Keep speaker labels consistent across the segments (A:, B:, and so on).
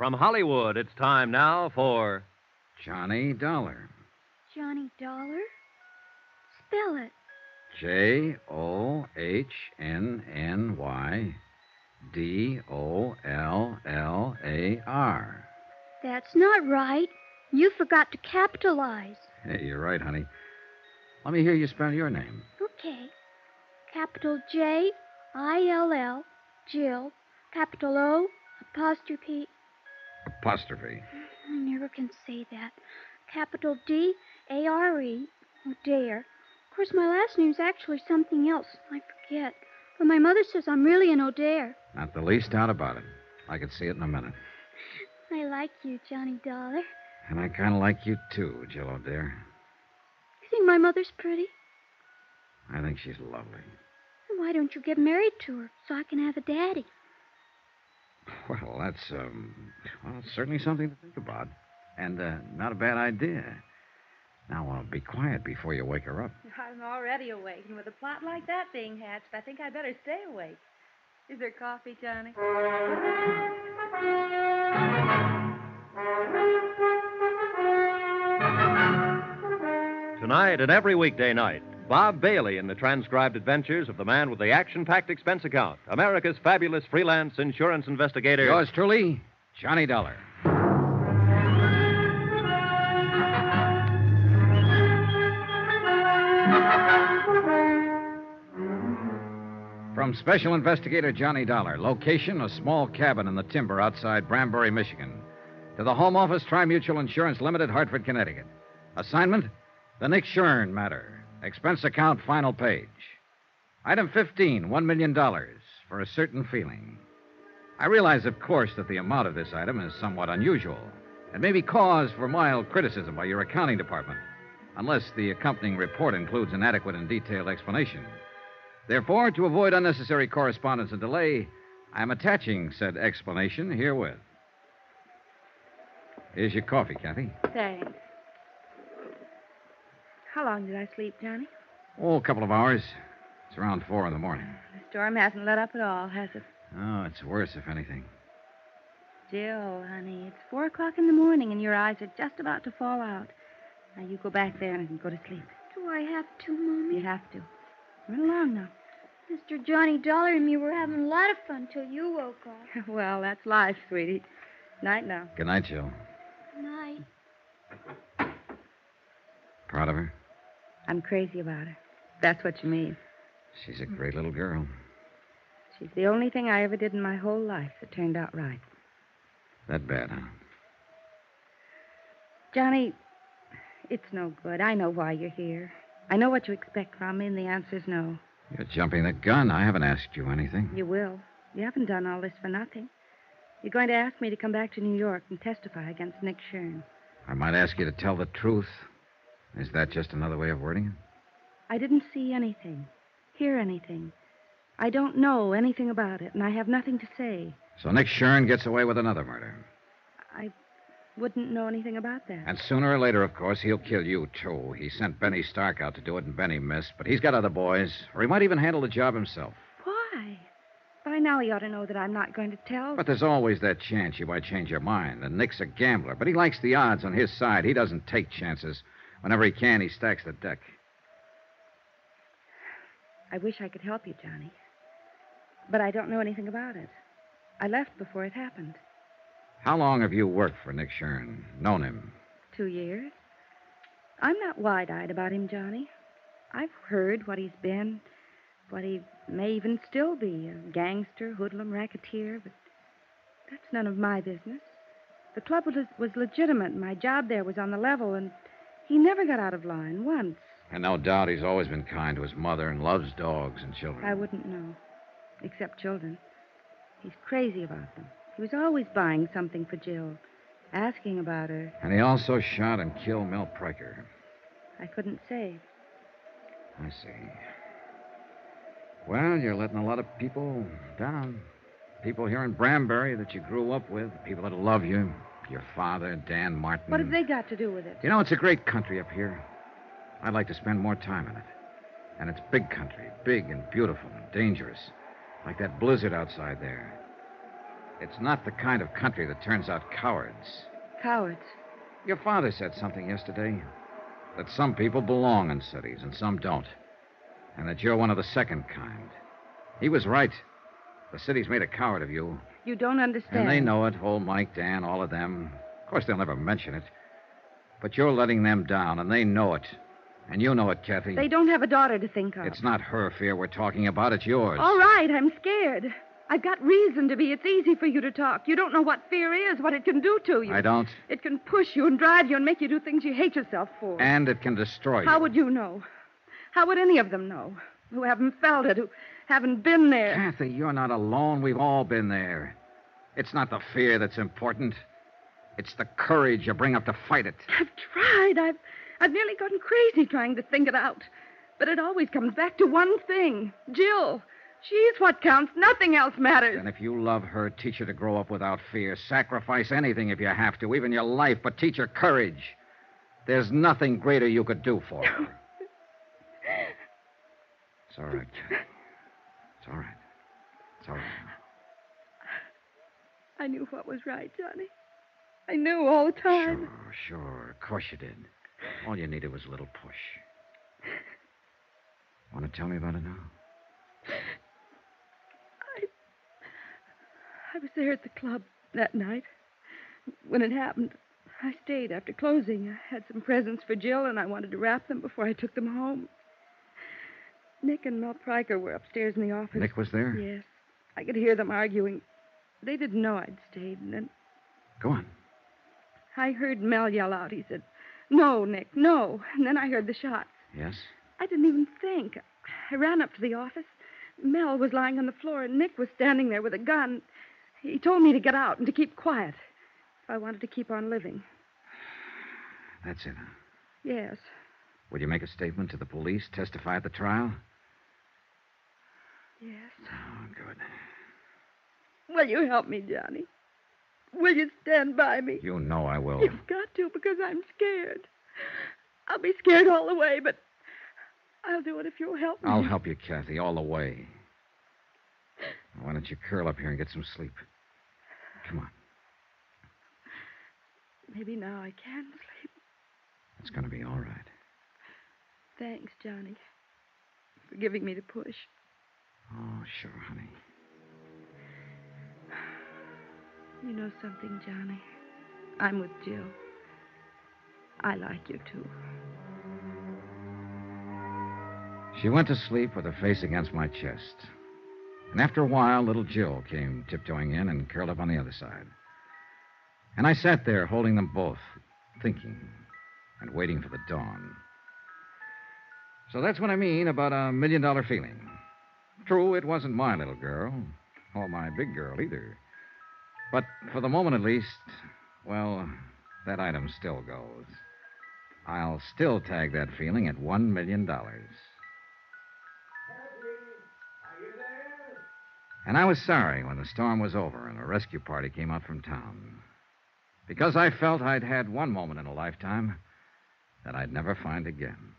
A: From Hollywood, it's time now for.
B: Johnny Dollar.
C: Johnny Dollar? Spell it.
B: J O H N N Y D O L L A R.
C: That's not right. You forgot to capitalize.
B: Hey, you're right, honey. Let me hear you spell your name.
C: Okay. Capital J I L L, Jill. Capital O, apostrophe.
B: Apostrophe.
C: I never can say that. Capital D A R E, oh, dare. Of course, my last name's actually something else. I forget. But my mother says I'm really an O'Dare.
B: Not the least doubt about it. I could see it in a minute.
C: I like you, Johnny Dollar.
B: And I kind of like you too, Jill O'Dare.
C: You think my mother's pretty?
B: I think she's lovely.
C: Why don't you get married to her so I can have a daddy?
B: Well, that's um, well, certainly something to think about, and uh, not a bad idea. Now, uh, be quiet before you wake her up.
D: I'm already awake, and with a plot like that being hatched, I think I'd better stay awake. Is there coffee, Johnny?
A: Tonight and every weekday night, Bob Bailey in the transcribed adventures of the man with the action packed expense account, America's fabulous freelance insurance investigator.
B: Yours truly, Johnny Dollar. From Special Investigator Johnny Dollar, location a small cabin in the timber outside Branbury, Michigan. To the Home Office, Tri Mutual Insurance Limited, Hartford, Connecticut. Assignment The Nick Shurn matter. Expense account, final page. Item 15, $1 million for a certain feeling. I realize, of course, that the amount of this item is somewhat unusual and may be cause for mild criticism by your accounting department, unless the accompanying report includes an adequate and detailed explanation. Therefore, to avoid unnecessary correspondence and delay, I am attaching said explanation herewith. Here's your coffee, Kathy.
D: Thanks. How long did I sleep, Johnny?
B: Oh, a couple of hours. It's around four in the morning.
D: The storm hasn't let up at all, has it?
B: Oh, it's worse, if anything.
D: Jill, honey, it's four o'clock in the morning, and your eyes are just about to fall out. Now you go back there and go to sleep.
C: Do I have to, Mommy?
D: You have to. Run along now.
C: Mr. Johnny Dollar and me were having a lot of fun till you woke up.
D: well, that's life, sweetie. Night now.
B: Good night, Jill.
C: Good night.
B: Proud of her?
D: I'm crazy about her. That's what you mean.
B: She's a great little girl.
D: She's the only thing I ever did in my whole life that turned out right.
B: That bad, huh?
D: Johnny, it's no good. I know why you're here. I know what you expect from me, and the answer's no.
B: You're jumping the gun. I haven't asked you anything.
D: You will. You haven't done all this for nothing. You're going to ask me to come back to New York and testify against Nick Shurn.
B: I might ask you to tell the truth. Is that just another way of wording it?
D: I didn't see anything, hear anything. I don't know anything about it, and I have nothing to say.
B: So Nick Shurn gets away with another murder.
D: I wouldn't know anything about that.
B: And sooner or later, of course, he'll kill you, too. He sent Benny Stark out to do it, and Benny missed. But he's got other boys, or he might even handle the job himself.
D: Why? By now he ought to know that I'm not going to tell.
B: But there's always that chance you might change your mind. And Nick's a gambler, but he likes the odds on his side. He doesn't take chances. Whenever he can, he stacks the deck.
D: I wish I could help you, Johnny. But I don't know anything about it. I left before it happened.
B: How long have you worked for Nick Shurn? Known him?
D: Two years. I'm not wide eyed about him, Johnny. I've heard what he's been, what he may even still be a gangster, hoodlum, racketeer, but that's none of my business. The club was, was legitimate, my job there was on the level, and he never got out of line once.
B: And no doubt he's always been kind to his mother and loves dogs and children.
D: I wouldn't know, except children. He's crazy about them. He was always buying something for Jill, asking about her.
B: And he also shot and killed Mel Pryker.
D: I couldn't say.
B: I see. Well, you're letting a lot of people down. People here in Branbury that you grew up with, people that love you. Your father, Dan Martin.
D: What have they got to do with it?
B: You know, it's a great country up here. I'd like to spend more time in it. And it's big country, big and beautiful and dangerous. Like that blizzard outside there. It's not the kind of country that turns out cowards.
D: Cowards.
B: Your father said something yesterday that some people belong in cities and some don't, and that you're one of the second kind. He was right. The city's made a coward of you,
D: You don't understand.
B: and they know it. Old Mike, Dan, all of them. Of course, they'll never mention it. But you're letting them down, and they know it. And you know it, Kathy.
D: They don't have a daughter to think of.
B: It's not her fear we're talking about, it's yours.
D: All right, I'm scared. I've got reason to be. It's easy for you to talk. You don't know what fear is, what it can do to you.
B: I don't.
D: It can push you and drive you and make you do things you hate yourself for.
B: And it can destroy you.
D: How would you know? How would any of them know? Who haven't felt it, who haven't been there.
B: Kathy, you're not alone. We've all been there. It's not the fear that's important. It's the courage you bring up to fight it.
D: I've tried. I've I've nearly gone crazy trying to think it out. But it always comes back to one thing. Jill. She's what counts. Nothing else matters.
B: And if you love her, teach her to grow up without fear. Sacrifice anything if you have to, even your life, but teach her courage. There's nothing greater you could do for her. It's all right. It's all right. It's all right.
D: I knew what was right, Johnny. I knew all the time.
B: Sure, sure. Of course you did. All you needed was a little push. Want to tell me about it now?
D: I I was there at the club that night. When it happened, I stayed after closing. I had some presents for Jill, and I wanted to wrap them before I took them home. Nick and Mel Pryker were upstairs in the office.
B: Nick was there?
D: Yes. I could hear them arguing. They didn't know I'd stayed, and then
B: Go on.
D: I heard Mel yell out. He said, No, Nick, no. And then I heard the shots.
B: Yes?
D: I didn't even think. I ran up to the office. Mel was lying on the floor, and Nick was standing there with a gun. He told me to get out and to keep quiet if I wanted to keep on living.
B: That's it, huh?
D: Yes.
B: Will you make a statement to the police, testify at the trial?
D: Yes.
B: Oh, good.
D: Will you help me, Johnny? Will you stand by me?
B: You know I will.
D: You've got to because I'm scared. I'll be scared all the way, but I'll do it if you'll help me.
B: I'll help you, Kathy, all the way. Why don't you curl up here and get some sleep? Come on.
D: Maybe now I can sleep.
B: It's going to be all right.
D: Thanks, Johnny, for giving me the push.
B: Oh, sure, honey.
D: You know something, Johnny? I'm with Jill. I like you, too.
B: She went to sleep with her face against my chest. And after a while, little Jill came tiptoeing in and curled up on the other side. And I sat there holding them both, thinking and waiting for the dawn. So that's what I mean about a million dollar feeling. True, it wasn't my little girl, or my big girl either. But for the moment at least, well, that item still goes. I'll still tag that feeling at one million dollars. And I was sorry when the storm was over and a rescue party came up from town. Because I felt I'd had one moment in a lifetime that I'd never find again.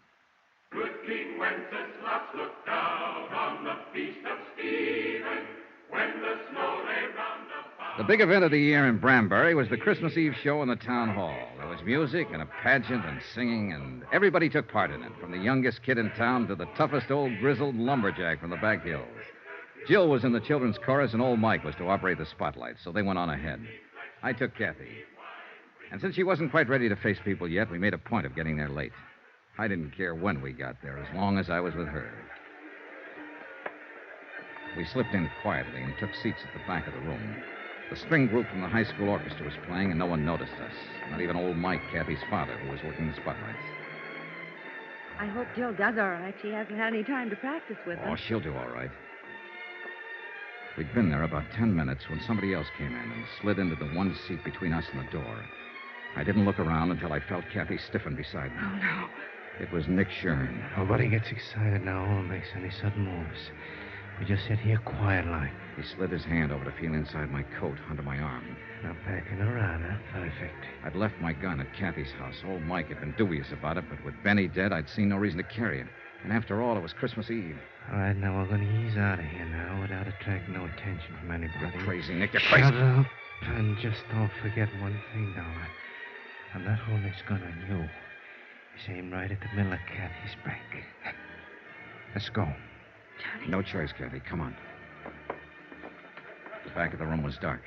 E: King Wenceslas looked down on the feast of Stephen when the snow lay round.
B: The big event of the year in Branbury was the Christmas Eve show in the town hall. There was music and a pageant and singing, and everybody took part in it, from the youngest kid in town to the toughest old grizzled lumberjack from the back hills. Jill was in the children's chorus, and old Mike was to operate the spotlight, so they went on ahead. I took Kathy. And since she wasn't quite ready to face people yet, we made a point of getting there late. I didn't care when we got there, as long as I was with her. We slipped in quietly and took seats at the back of the room. The string group from the high school orchestra was playing, and no one noticed us. Not even old Mike, Kathy's father, who was working the spotlights.
D: I hope Jill does all right. She hasn't had any time to practice with
B: oh,
D: us.
B: Oh, she'll do all right. We'd been there about ten minutes when somebody else came in and slid into the one seat between us and the door. I didn't look around until I felt Kathy stiffen beside me.
D: Oh, no.
B: It was Nick Shurn.
F: Nobody oh, gets excited now or makes any sudden moves. We just sit here quiet like.
B: He slid his hand over to feel inside my coat under my arm.
F: Now packing around, huh? Perfect.
B: I'd left my gun at Kathy's house. Old Mike had been dubious about it, but with Benny dead, I'd seen no reason to carry it. And after all, it was Christmas Eve.
F: All right, now we're going to ease out of here now without attracting no attention from anybody.
B: You're crazy, Nick. You're
F: Shut
B: crazy.
F: up. And just don't forget one thing, Dollar. I'm not holding this gun on you. It's aimed right at the middle of Kathy's back. Let's go. Johnny.
B: No choice, Kathy. Come on. The back of the room was dark.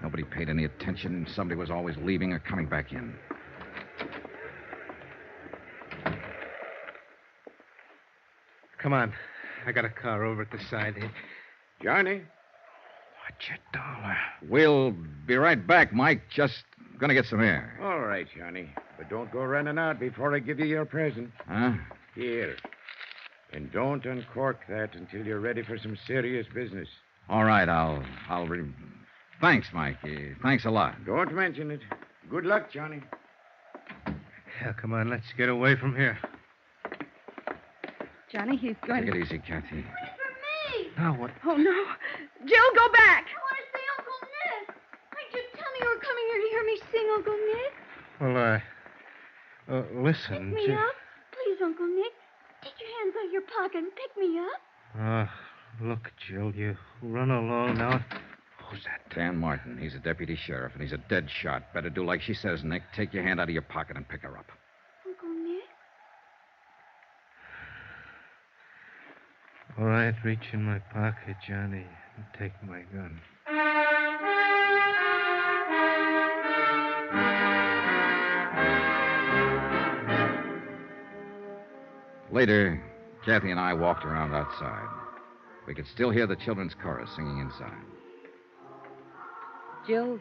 B: Nobody paid any attention, somebody was always leaving or coming back in.
F: Come on. I got a car over at the side here.
G: Johnny?
F: Watch it, Dollar.
B: We'll be right back, Mike. Just gonna get some air.
G: All right, Johnny. But don't go running out before I give you your present.
B: Huh?
G: Here. And don't uncork that until you're ready for some serious business.
B: All right, I'll. I'll. Re... Thanks, Mike. Thanks a lot.
G: Don't mention it. Good luck, Johnny.
F: Yeah, come on, let's get away from here.
D: Johnny, he's going
B: Take it easy, Kathy.
C: Wait For me!
F: Now what?
D: Oh, no. Jill, go back.
C: I want to see Uncle Nick. I just tell me you were coming here to hear me sing, Uncle Nick.
F: Well, uh, uh
C: Pick
F: listen.
C: me
F: Ji-
C: up. Please, Uncle Nick. Take your hands out of your pocket and pick me up.
F: Uh, look, Jill, you run along now. Who's that?
B: Dan Martin. He's a deputy sheriff, and he's a dead shot. Better do like she says, Nick. Take your hand out of your pocket and pick her up.
C: Uncle Nick?
F: All right, reach in my pocket, Johnny, and take my gun.
B: Later, Kathy and I walked around outside. We could still hear the children's chorus singing inside.
D: Jill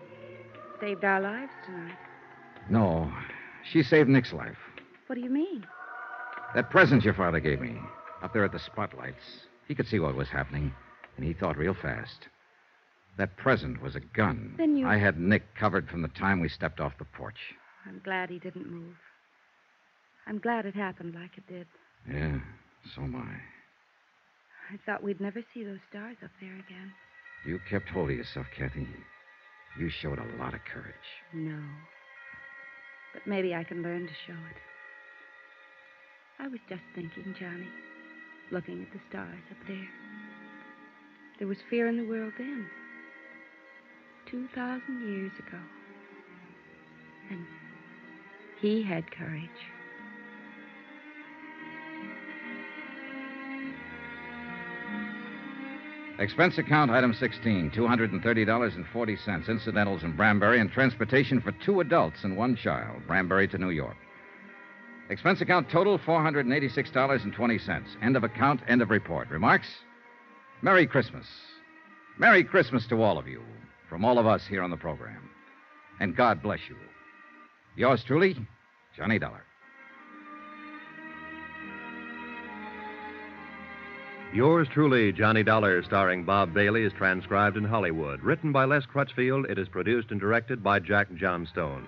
D: saved our lives tonight.
B: No, she saved Nick's life.
D: What do you mean?
B: That present your father gave me, up there at the spotlights, he could see what was happening, and he thought real fast. That present was a gun.
D: Then you-
B: I had Nick covered from the time we stepped off the porch.
D: I'm glad he didn't move. I'm glad it happened like it did.
B: Yeah, so am I.
D: I thought we'd never see those stars up there again.
B: You kept hold of yourself, Kathy. You showed a lot of courage.
D: No. But maybe I can learn to show it. I was just thinking, Johnny, looking at the stars up there. There was fear in the world then. 2,000 years ago. And he had courage.
B: Expense account item 16, $230.40. Incidentals in Branbury and transportation for two adults and one child, Branbury to New York. Expense account total $486.20. End of account, end of report. Remarks? Merry Christmas. Merry Christmas to all of you, from all of us here on the program. And God bless you. Yours truly, Johnny Dollar.
A: Yours truly, Johnny Dollar, starring Bob Bailey, is transcribed in Hollywood. Written by Les Crutchfield, it is produced and directed by Jack Johnstone.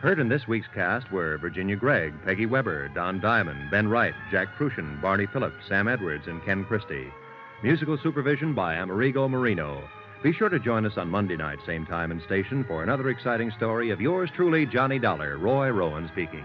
A: Heard in this week's cast were Virginia Gregg, Peggy Weber, Don Diamond, Ben Wright, Jack Kruschen, Barney Phillips, Sam Edwards, and Ken Christy. Musical supervision by Amerigo Marino. Be sure to join us on Monday night, same time and station, for another exciting story of yours truly, Johnny Dollar, Roy Rowan speaking.